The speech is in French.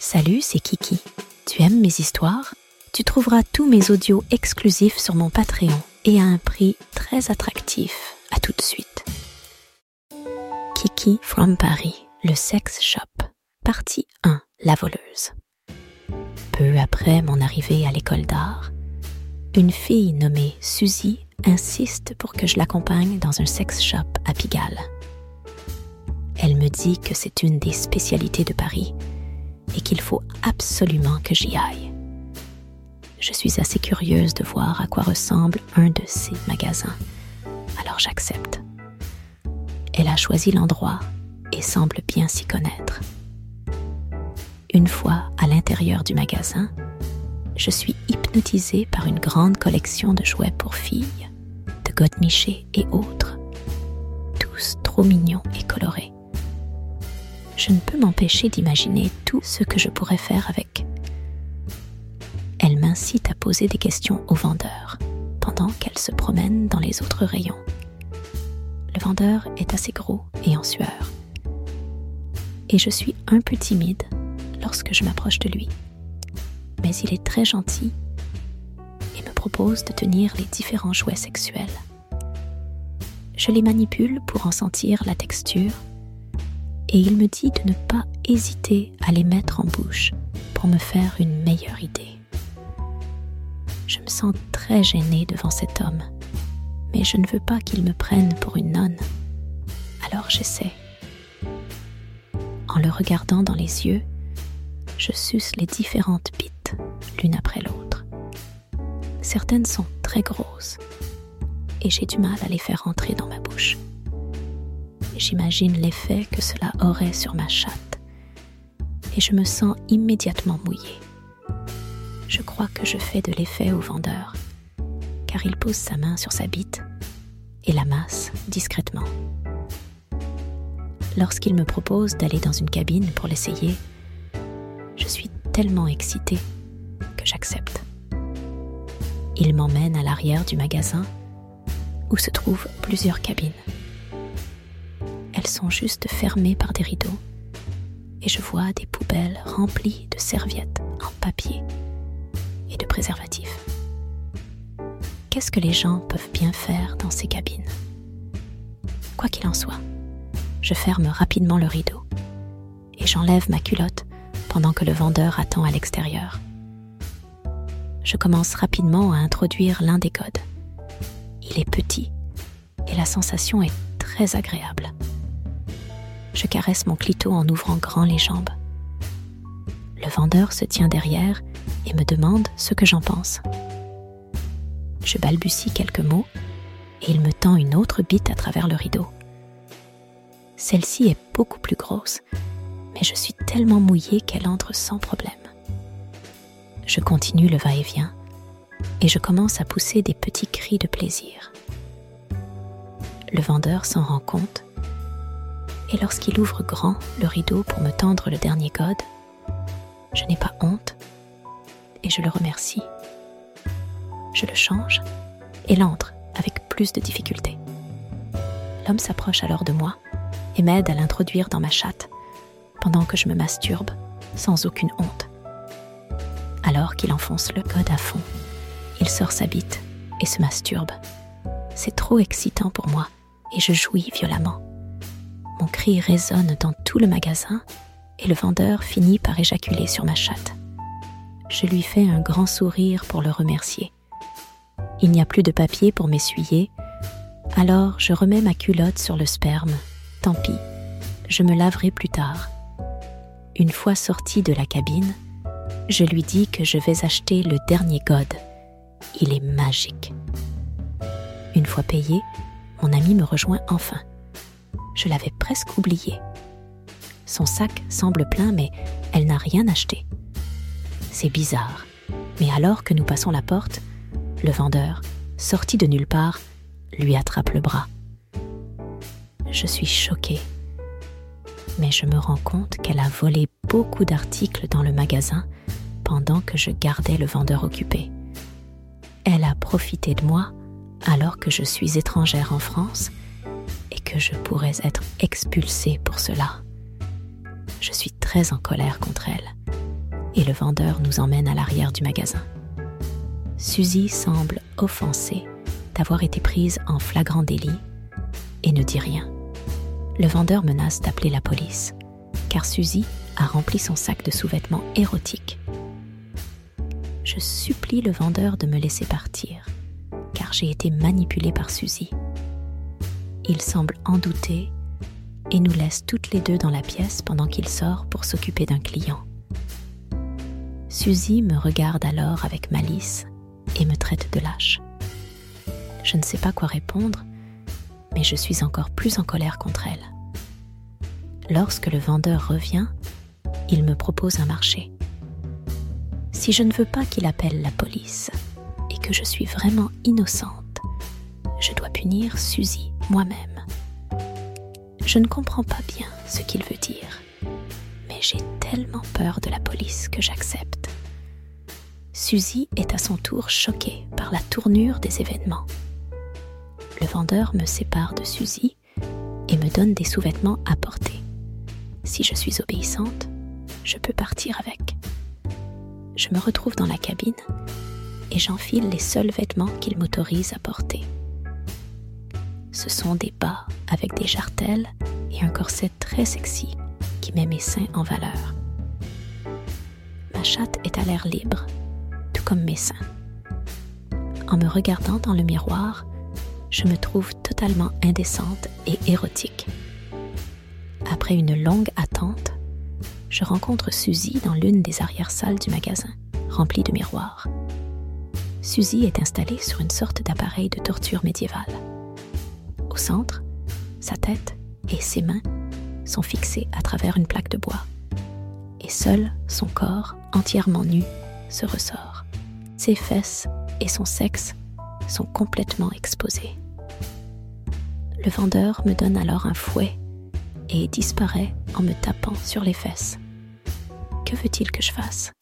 Salut, c'est Kiki. Tu aimes mes histoires? Tu trouveras tous mes audios exclusifs sur mon Patreon et à un prix très attractif. À tout de suite. Kiki from Paris, le sex shop. Partie 1. La voleuse. Peu après mon arrivée à l'école d'art, une fille nommée Suzy insiste pour que je l'accompagne dans un sex shop à Pigalle. Elle me dit que c'est une des spécialités de Paris qu'il faut absolument que j'y aille. Je suis assez curieuse de voir à quoi ressemble un de ces magasins, alors j'accepte. Elle a choisi l'endroit et semble bien s'y connaître. Une fois à l'intérieur du magasin, je suis hypnotisée par une grande collection de jouets pour filles, de godemichés et autres, tous trop mignons et colorés je ne peux m'empêcher d'imaginer tout ce que je pourrais faire avec. Elle m'incite à poser des questions au vendeur pendant qu'elle se promène dans les autres rayons. Le vendeur est assez gros et en sueur. Et je suis un peu timide lorsque je m'approche de lui. Mais il est très gentil et me propose de tenir les différents jouets sexuels. Je les manipule pour en sentir la texture et il me dit de ne pas hésiter à les mettre en bouche pour me faire une meilleure idée. Je me sens très gênée devant cet homme, mais je ne veux pas qu'il me prenne pour une nonne. Alors j'essaie. En le regardant dans les yeux, je suce les différentes bites l'une après l'autre. Certaines sont très grosses et j'ai du mal à les faire entrer dans ma bouche j'imagine l'effet que cela aurait sur ma chatte, et je me sens immédiatement mouillée. Je crois que je fais de l'effet au vendeur, car il pose sa main sur sa bite et la masse discrètement. Lorsqu'il me propose d'aller dans une cabine pour l'essayer, je suis tellement excitée que j'accepte. Il m'emmène à l'arrière du magasin où se trouvent plusieurs cabines elles sont juste fermées par des rideaux. Et je vois des poubelles remplies de serviettes en papier et de préservatifs. Qu'est-ce que les gens peuvent bien faire dans ces cabines? Quoi qu'il en soit, je ferme rapidement le rideau et j'enlève ma culotte pendant que le vendeur attend à l'extérieur. Je commence rapidement à introduire l'un des codes. Il est petit et la sensation est très agréable je caresse mon clito en ouvrant grand les jambes. Le vendeur se tient derrière et me demande ce que j'en pense. Je balbutie quelques mots et il me tend une autre bite à travers le rideau. Celle-ci est beaucoup plus grosse, mais je suis tellement mouillée qu'elle entre sans problème. Je continue le va-et-vient et je commence à pousser des petits cris de plaisir. Le vendeur s'en rend compte et lorsqu'il ouvre grand le rideau pour me tendre le dernier code, je n'ai pas honte et je le remercie. Je le change et l'entre avec plus de difficulté. L'homme s'approche alors de moi et m'aide à l'introduire dans ma chatte pendant que je me masturbe sans aucune honte. Alors qu'il enfonce le code à fond, il sort sa bite et se masturbe. C'est trop excitant pour moi et je jouis violemment. Mon cri résonne dans tout le magasin et le vendeur finit par éjaculer sur ma chatte. Je lui fais un grand sourire pour le remercier. Il n'y a plus de papier pour m'essuyer, alors je remets ma culotte sur le sperme. Tant pis, je me laverai plus tard. Une fois sorti de la cabine, je lui dis que je vais acheter le dernier god. Il est magique. Une fois payé, mon ami me rejoint enfin je l'avais presque oublié. Son sac semble plein, mais elle n'a rien acheté. C'est bizarre. Mais alors que nous passons la porte, le vendeur, sorti de nulle part, lui attrape le bras. Je suis choquée. Mais je me rends compte qu'elle a volé beaucoup d'articles dans le magasin pendant que je gardais le vendeur occupé. Elle a profité de moi alors que je suis étrangère en France que je pourrais être expulsée pour cela. Je suis très en colère contre elle et le vendeur nous emmène à l'arrière du magasin. Suzy semble offensée d'avoir été prise en flagrant délit et ne dit rien. Le vendeur menace d'appeler la police, car Suzy a rempli son sac de sous-vêtements érotiques. Je supplie le vendeur de me laisser partir, car j'ai été manipulée par Suzy. Il semble en douter et nous laisse toutes les deux dans la pièce pendant qu'il sort pour s'occuper d'un client. Suzy me regarde alors avec malice et me traite de lâche. Je ne sais pas quoi répondre, mais je suis encore plus en colère contre elle. Lorsque le vendeur revient, il me propose un marché. Si je ne veux pas qu'il appelle la police et que je suis vraiment innocente, je dois punir Suzy moi-même. Je ne comprends pas bien ce qu'il veut dire, mais j'ai tellement peur de la police que j'accepte. Suzy est à son tour choquée par la tournure des événements. Le vendeur me sépare de Suzy et me donne des sous-vêtements à porter. Si je suis obéissante, je peux partir avec. Je me retrouve dans la cabine et j'enfile les seuls vêtements qu'il m'autorise à porter. Ce sont des bas avec des jartelles et un corset très sexy qui met mes seins en valeur. Ma chatte est à l'air libre, tout comme mes seins. En me regardant dans le miroir, je me trouve totalement indécente et érotique. Après une longue attente, je rencontre Suzy dans l'une des arrière-salles du magasin, remplie de miroirs. Suzy est installée sur une sorte d'appareil de torture médiévale. Centre, sa tête et ses mains sont fixées à travers une plaque de bois, et seul son corps, entièrement nu, se ressort. Ses fesses et son sexe sont complètement exposés. Le vendeur me donne alors un fouet et disparaît en me tapant sur les fesses. Que veut-il que je fasse?